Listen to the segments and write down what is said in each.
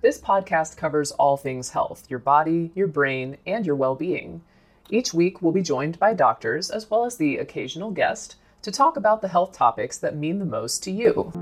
This podcast covers all things health your body, your brain, and your well being. Each week, we'll be joined by doctors as well as the occasional guest to talk about the health topics that mean the most to you.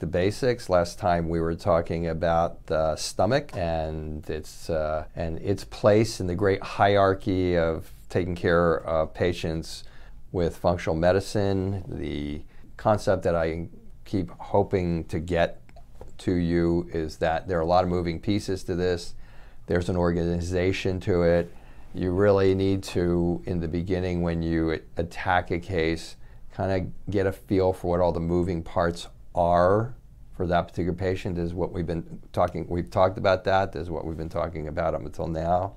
The basics. Last time we were talking about the stomach and its uh, and its place in the great hierarchy of taking care of patients with functional medicine. The concept that I keep hoping to get to you is that there are a lot of moving pieces to this. There's an organization to it. You really need to, in the beginning, when you attack a case, kind of get a feel for what all the moving parts are for that particular patient. Is what we've been talking. We've talked about that. Is what we've been talking about up until now,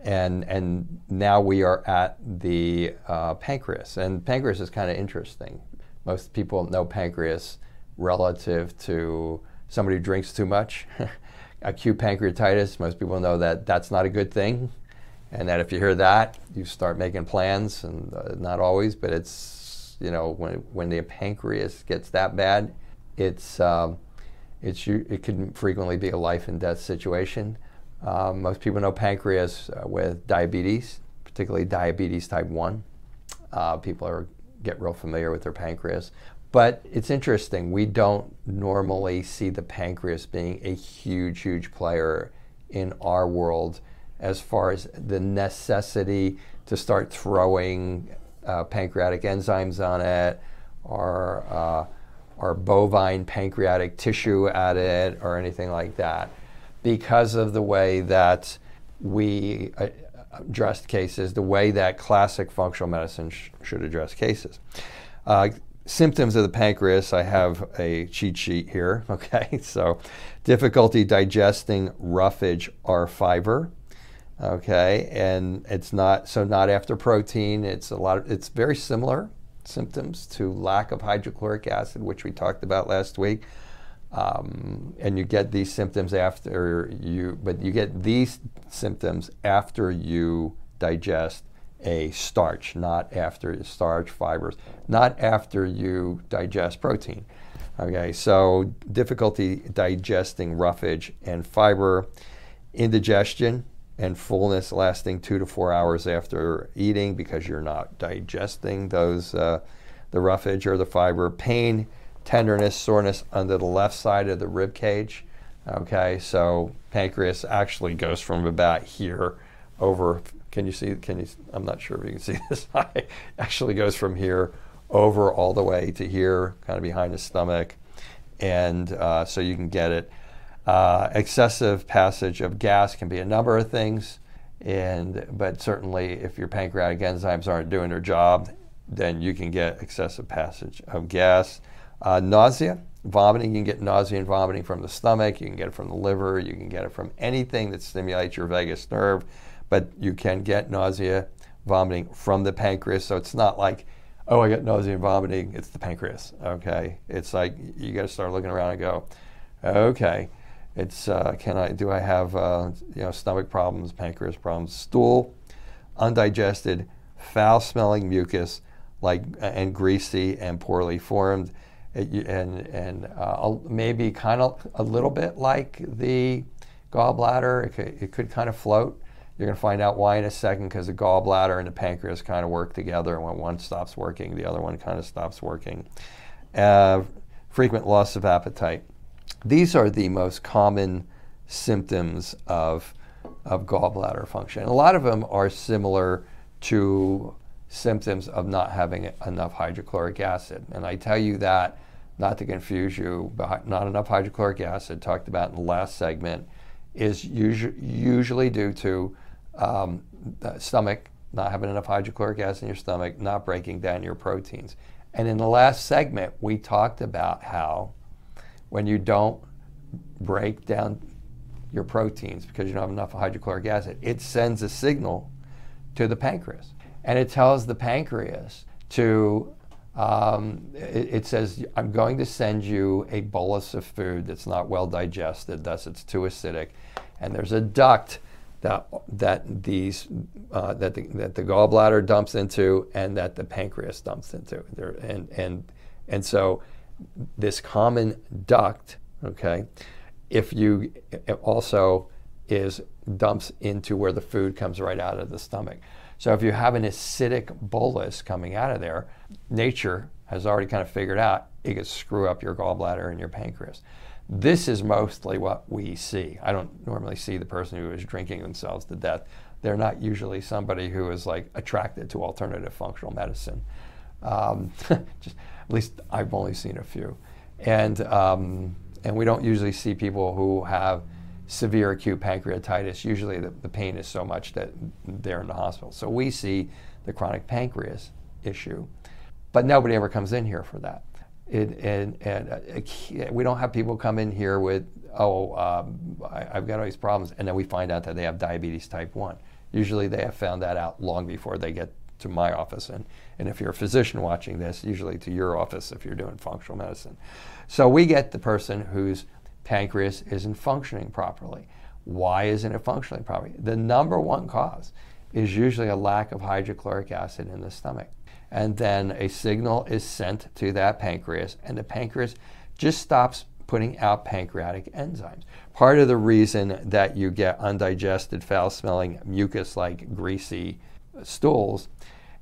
and and now we are at the uh, pancreas. And pancreas is kind of interesting. Most people know pancreas relative to somebody who drinks too much. Acute pancreatitis, most people know that that's not a good thing. And that if you hear that, you start making plans, and uh, not always, but it's, you know, when, when the pancreas gets that bad, it's, um, it's, it can frequently be a life and death situation. Um, most people know pancreas uh, with diabetes, particularly diabetes type 1. Uh, people are, get real familiar with their pancreas. But it's interesting, we don't normally see the pancreas being a huge, huge player in our world as far as the necessity to start throwing uh, pancreatic enzymes on it or, uh, or bovine pancreatic tissue at it or anything like that because of the way that we uh, address cases, the way that classic functional medicine sh- should address cases. Uh, symptoms of the pancreas, I have a cheat sheet here. Okay, so difficulty digesting roughage or fiber. Okay, and it's not so not after protein. It's a lot. Of, it's very similar symptoms to lack of hydrochloric acid, which we talked about last week. Um, and you get these symptoms after you, but you get these symptoms after you digest a starch, not after starch, fibers, not after you digest protein. Okay, so difficulty digesting roughage and fiber, indigestion and fullness lasting two to four hours after eating because you're not digesting those uh, the roughage or the fiber, pain, tenderness, soreness under the left side of the rib cage. Okay, so pancreas actually goes from about here over can you see? Can you? I'm not sure if you can see this. actually goes from here over all the way to here, kind of behind the stomach, and uh, so you can get it. Uh, excessive passage of gas can be a number of things, and but certainly if your pancreatic enzymes aren't doing their job, then you can get excessive passage of gas. Uh, nausea, vomiting. You can get nausea and vomiting from the stomach. You can get it from the liver. You can get it from anything that stimulates your vagus nerve but you can get nausea, vomiting from the pancreas. So it's not like, oh, I got nausea and vomiting. It's the pancreas. Okay, it's like you got to start looking around and go, okay, it's uh, can I do I have uh, you know stomach problems, pancreas problems, stool, undigested, foul-smelling mucus, like and greasy and poorly formed. and and uh, maybe kind of a little bit like the gallbladder. It could, it could kind of float. You're going to find out why in a second because the gallbladder and the pancreas kind of work together. And when one stops working, the other one kind of stops working. Uh, frequent loss of appetite. These are the most common symptoms of, of gallbladder function. And a lot of them are similar to symptoms of not having enough hydrochloric acid. And I tell you that not to confuse you, but not enough hydrochloric acid, talked about in the last segment, is usu- usually due to um, stomach, not having enough hydrochloric acid in your stomach, not breaking down your proteins. And in the last segment, we talked about how when you don't break down your proteins because you don't have enough hydrochloric acid, it sends a signal to the pancreas. And it tells the pancreas to, um, it, it, says, I'm going to send you a bolus of food that's not well digested, thus it's too acidic. And there's a duct that that these uh, that the, that the gallbladder dumps into and that the pancreas dumps into. There, and and and so this common duct, okay, if you also is dumps into where the food comes right out of the stomach. So if you have an acidic bolus coming out of there, nature has already kind of figured out it could screw up your gallbladder and your pancreas. This is mostly what we see. I don't normally see the person who is drinking themselves to death. They're not usually somebody who is like attracted to alternative functional medicine. Um, just, at least I've only seen a few, and um, and we don't usually see people who have severe acute pancreatitis. Usually the, the pain is so much that they're in the hospital. So we see the chronic pancreas issue, but nobody ever comes in here for that. It, and, and uh, we don't have people come in here with, oh, um, I, have got all these problems, and then we find out that they have diabetes type 1. Usually they have found that out long before they get to my office. And, and if you're a physician watching this, usually to your office if you're doing functional medicine. So we get the person whose pancreas isn't functioning properly. Why isn't it functioning properly? The number one cause is usually a lack of hydrochloric acid in the stomach and then a signal is sent to that pancreas, and the pancreas just stops putting out pancreatic enzymes. Part of the reason that you get undigested, foul smelling, mucus like greasy stools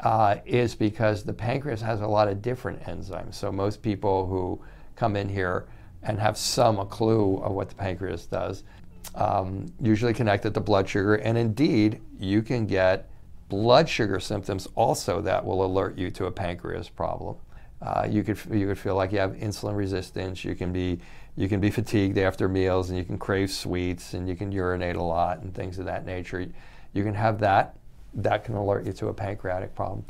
uh, is because the pancreas has a lot of different enzymes. So, most people who come in here and have some clue of what the pancreas does um, usually it to blood sugar, and indeed, you can get blood sugar symptoms also that will alert you to a pancreas problem. Uh, you could you could feel like you have insulin resistance. You can be you can be fatigued after meals, and you can crave sweets, and you can urinate a lot, and things of that nature. You can have that. That can alert you to a pancreatic problem.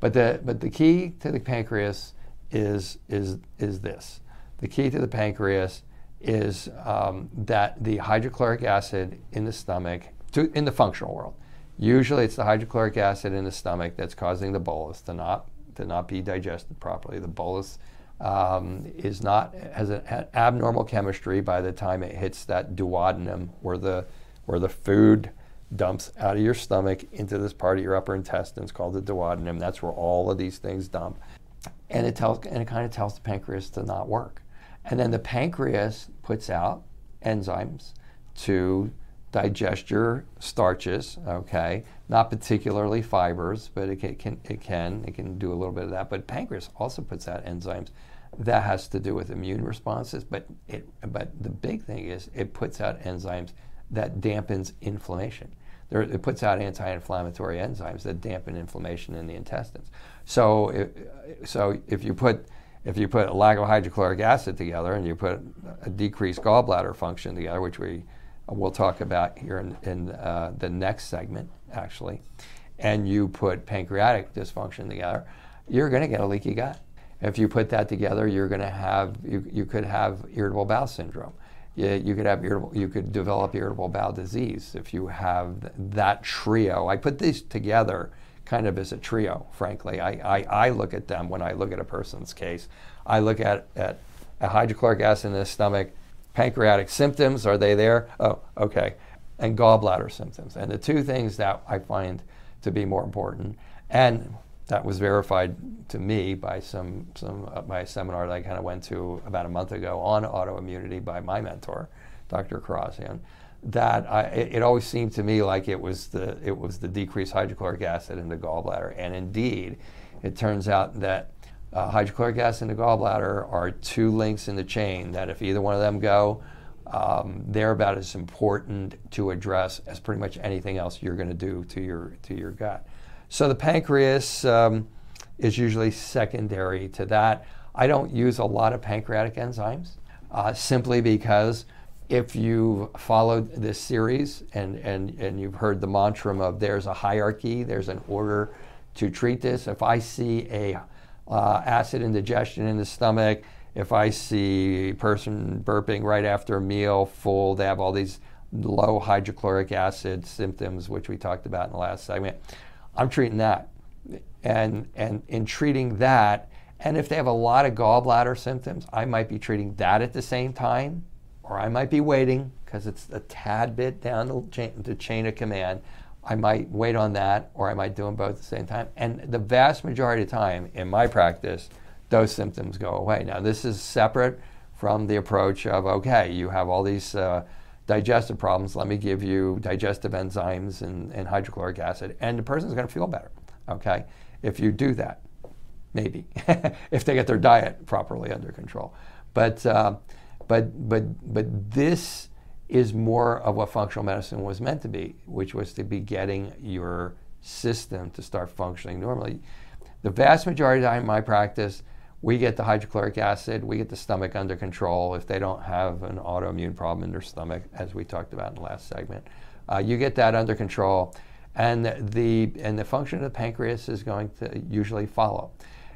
But the but the key to the pancreas is is is this. The key to the pancreas is um, that the hydrochloric acid in the stomach, to, in the functional world, Usually it's the hydrochloric acid in the stomach that's causing the bolus to not, to not be digested properly. The bolus um, is not, has an abnormal chemistry by the time it hits that duodenum where the, where the food dumps out of your stomach into this part of your upper intestines called the duodenum. That's where all of these things dump. And it tells and it kind of tells the pancreas to not work. And then the pancreas puts out enzymes to digest your starches, okay? Not particularly fibers, but it can, it can, it can, do a little bit of that. But pancreas also puts out enzymes. That has to do with immune responses, but it, but the big thing is it puts out enzymes that dampens inflammation. There, it puts out anti-inflammatory enzymes that dampen inflammation in the intestines. So, if, so if you put if you put a lack of hydrochloric acid together and you put a decreased gallbladder function together, which we we'll talk about here in, in uh, the next segment, actually, and you put pancreatic dysfunction together, you're going to get a leaky gut. If you put that together, you're going to have you, you could have irritable bowel syndrome. You, you could have irritable, you could develop irritable bowel disease if you have that trio. I put these together kind of as a trio, frankly. I, I, I look at them when I look at a person's case. I look at, at a hydrochloric acid in the stomach, pancreatic symptoms, are they there? Oh, okay. And gallbladder symptoms. And the two things that I find to be more important, and that was verified to me by some, some uh, by a seminar that I kind of went to about a month ago on autoimmunity by my mentor, Dr. Kharrazian, that I, it, it, always seemed to me like it was the it was the decreased hydrochloric acid in the gallbladder, and indeed, it turns out that uh, hydrochloric acid and the gallbladder are two links in the chain that if either one of them go, um, they're about as important to address as pretty much anything else you're going to do to your to your gut. So the pancreas um, is usually secondary to that. I don't use a lot of pancreatic enzymes uh, simply because if you've followed this series and, and, and you've heard the mantra of there's a hierarchy, there's an order to treat this. If I see a uh, acid indigestion in the stomach. If I see a person burping right after a meal, full, they have all these low hydrochloric acid symptoms, which we talked about in the last segment. I'm treating that. And, and in treating that, and if they have a lot of gallbladder symptoms, I might be treating that at the same time, or I might be waiting because it's a tad bit down the chain, the chain of command. I might wait on that or I might do them both at the same time. And the vast majority of time in my practice, those symptoms go away. Now, this is separate from the approach of okay, you have all these uh, digestive problems. Let me give you digestive enzymes and, and hydrochloric acid, and the person's going to feel better. Okay, if you do that, maybe if they get their diet properly under control. But uh, but but but this is more of what functional medicine was meant to be, which was to be getting your system to start functioning normally. The vast majority of time in my practice, we get the hydrochloric acid, we get the stomach under control if they don't have an autoimmune problem in their stomach, as we talked about in the last segment. Uh, you get that under control, and the and the function of the pancreas is going to usually follow.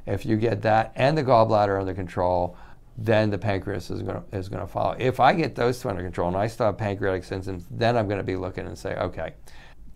If you get that and the gallbladder under control, then the pancreas is going to, is going to follow. If I get those two under control and I still have pancreatic symptoms, then I'm going to be looking and say, okay,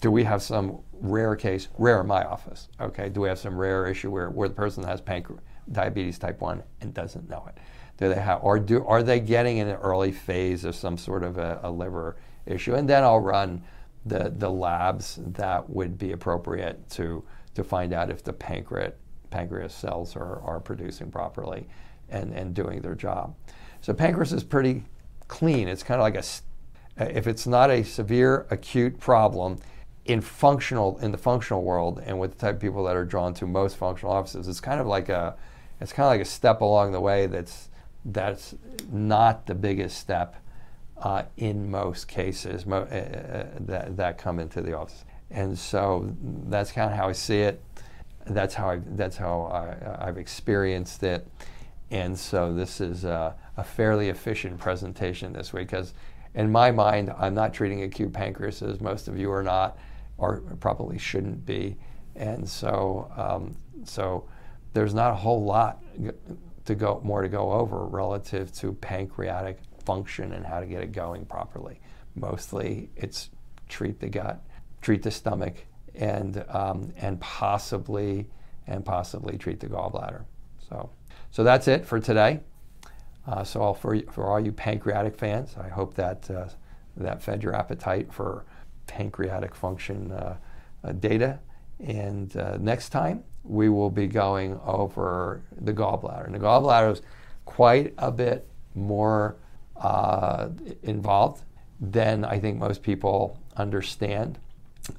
do we have some rare case, rare in my office? Okay, do we have some rare issue where, where the person has pancreas? diabetes type 1 and doesn't know it? Do they have, or do, are they getting in an early phase of some sort of a, a liver issue? And then I'll run the, the labs that would be appropriate to, to find out if the pancreas, pancreas cells are, are producing properly and, and doing their job. So pancreas is pretty clean. It's kind of like a, if it's not a severe acute problem, in functional in the functional world and with the type of people that are drawn to most functional offices, it's kind of like a it's kind of like a step along the way that's that's not the biggest step uh, in most cases mo- uh, uh, that, that come into the office. And so that's kind of how I see it. That's how I that's how I, have experienced it. And so this is a, a fairly efficient presentation this week because in my mind, I'm not treating acute pancreas as most of you are not, or probably shouldn't be. And so, um, so there's not a whole lot to go more to go over relative to pancreatic function and how to get it going properly. Mostly, it's treat the gut, treat the stomach, and um, and possibly and possibly treat the gallbladder. So, so that's it for today. Uh, so for for all you pancreatic fans, I hope that uh, that fed your appetite for pancreatic function uh, uh data. And uh, next time we will be going over the gallbladder. And the gallbladder is quite a bit more uh, involved than I think most people understand.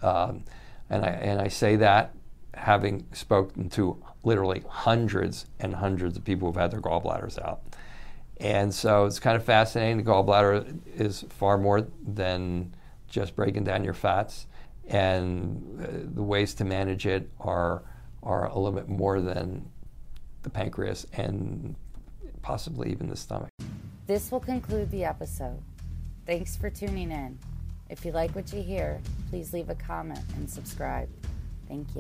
Um, and, I, and I say that having spoken to literally hundreds and hundreds of people who've had their gallbladders out. And so it's kind of fascinating. The gallbladder is far more than just breaking down your fats. And uh, the ways to manage it are are a little bit more than the pancreas and possibly even the stomach. This will conclude the episode. Thanks for tuning in. If you like what you hear, please leave a comment and subscribe. Thank you.